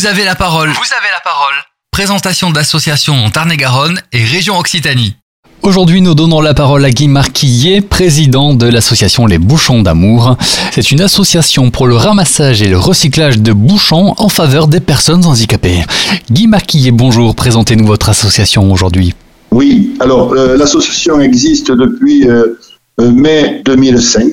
Vous avez la parole. Vous avez la parole. Présentation d'associations en Tarn-et-Garonne et région Occitanie. Aujourd'hui, nous donnons la parole à Guy Marquillet, président de l'association Les Bouchons d'Amour. C'est une association pour le ramassage et le recyclage de bouchons en faveur des personnes handicapées. Guy Marquillet, bonjour, présentez-nous votre association aujourd'hui. Oui, alors euh, l'association existe depuis euh, euh, mai 2005.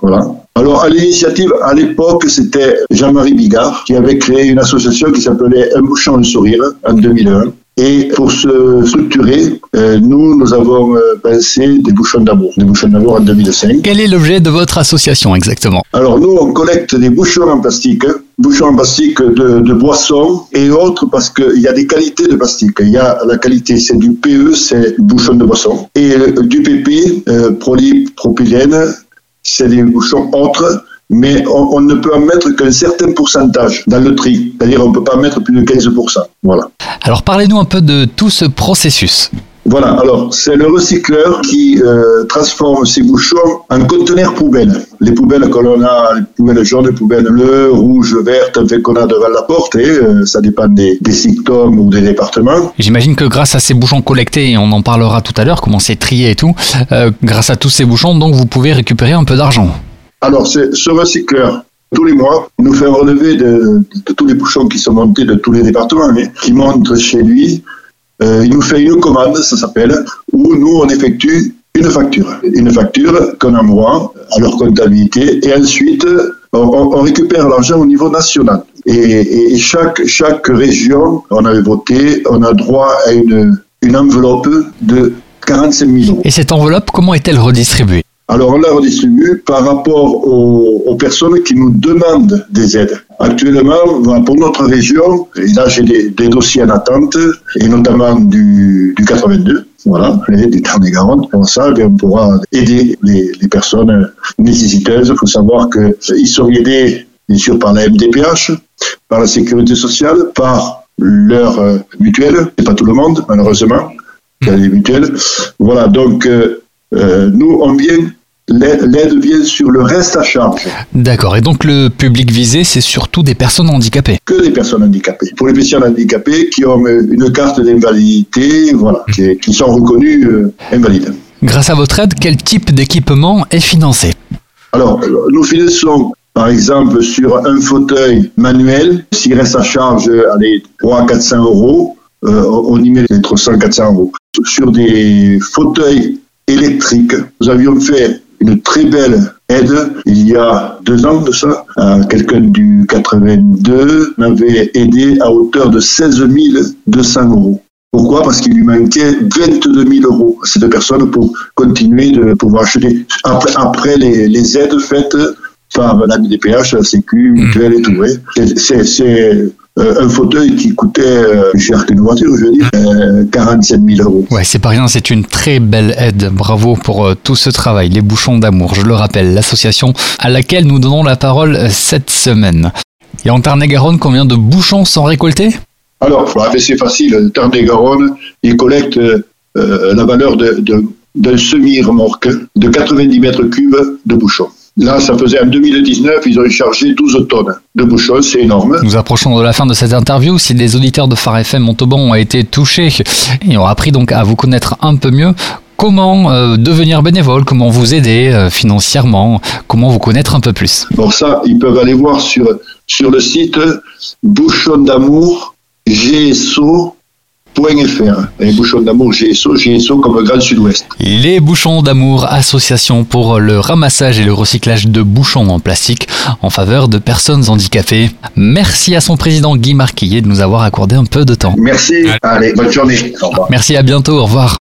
Voilà. Alors, à l'initiative, à l'époque, c'était Jean-Marie Bigard qui avait créé une association qui s'appelait Un bouchon, de sourire en 2001. Et pour se structurer, euh, nous, nous avons euh, pensé des bouchons d'amour, des bouchons d'amour en 2005. Quel est l'objet de votre association exactement? Alors nous, on collecte des bouchons en plastique, hein. bouchons en plastique de, de boissons et autres parce qu'il y a des qualités de plastique. Il y a la qualité, c'est du PE, c'est bouchon de boisson, et euh, du PP, euh, propylène, c'est des bouchons autres mais on, ne peut en mettre qu'un certain pourcentage dans le tri. C'est-à-dire on ne peut pas mettre plus de 15%. Voilà. Alors parlez-nous un peu de tout ce processus. Voilà, alors c'est le recycleur qui euh, transforme ces bouchons en conteneurs poubelles. Les poubelles que l'on a, les poubelles jaunes, les poubelles bleues, rouges, vertes, fait qu'on a devant la porte, et euh, ça dépend des, des ou des départements. J'imagine que grâce à ces bouchons collectés, et on en parlera tout à l'heure, comment c'est trié et tout, euh, grâce à tous ces bouchons, donc vous pouvez récupérer un peu d'argent. Alors, ce recycleur, tous les mois, il nous fait relever de, tous les bouchons qui sont montés de tous les départements, mais qui montent chez lui. Euh, il nous fait une commande, ça s'appelle, où nous, on effectue une facture. Une facture qu'on envoie à leur comptabilité et ensuite, on, récupère l'argent au niveau national. Et, chaque, chaque région, on avait voté, on a droit à une, une enveloppe de 45 000 euros. Et cette enveloppe, comment est-elle redistribuée? Alors on la redistribue par rapport aux, personnes qui nous demandent des aides. Actuellement, pour notre région, et là j'ai des, dossiers en attente, et notamment du, du 82, voilà, du Tarn-et-Garonne. Pour ça, eh on pourra aider les, personnes nécessiteuses. Il faut savoir qu'ils sont aidés, bien sûr, par la MDPH, par la Sécurité sociale, par leur euh, mutuelle. C'est pas tout le monde, malheureusement, qui a des mutuelles. Voilà, donc euh, euh, nous, on vient l'aide vient sur le reste à charge. D'accord. Et donc le public visé, c'est surtout des personnes handicapées Que des personnes handicapées. Pour les personnes handicapées qui ont une carte d'invalidité, voilà, qui, sont reconnues euh, invalides. Grâce à votre aide, quel type d'équipement est financé? Alors, nous finançons par exemple sur un fauteuil manuel, s'il reste à charge, allez, 300 400 euros, euh, on y met 300 400 euros. Sur des fauteuils électriques, nous avions fait une très belle aide il y a deux ans de ça. Quelqu'un du 82 m'avait aidé à hauteur de 16 200 euros. Pourquoi? Parce qu'il lui manquait 22 000 euros à cette personne pour continuer de pouvoir acheter. Après, après les, les aides faites par la MDPH, la Sécu, Mutuelle et tout. C'est euh, un fauteuil qui coûtait euh, plus cher qu'une voiture, je veux dire, 47 000 euros. Ouais, c'est pas rien, c'est une très belle aide. Bravo pour euh, tout ce travail. Les bouchons d'amour, je le rappelle, l'association à laquelle nous donnons la parole cette semaine. Et en Tarn-et-Garonne, combien de bouchons sont récoltés? Alors, c'est facile. Le Tarn-et-Garonne, il collecte la valeur d'un semi-remorque de 90 mètres cubes de bouchons. Là, ça faisait en 2019, ils ont chargé 12 tonnes de bouchons, c'est énorme. Nous approchons de la fin de cette interview. Si les auditeurs de Phare FM Montauban ont été touchés et ont appris donc à vous connaître un peu mieux, comment euh, devenir bénévole, comment vous aider euh, financièrement, comment vous connaître un peu plus Pour ça, ils peuvent aller voir sur, sur le site Bouchon d'amour GSO les bouchons d'amour GSO, GSO comme Grand Sud-Ouest. Les bouchons d'amour, association pour le ramassage et le recyclage de bouchons en plastique en faveur de personnes handicapées. Merci à son président Guy Marquillet de nous avoir accordé un peu de temps. Merci, allez, bonne journée. Merci, à bientôt, au revoir.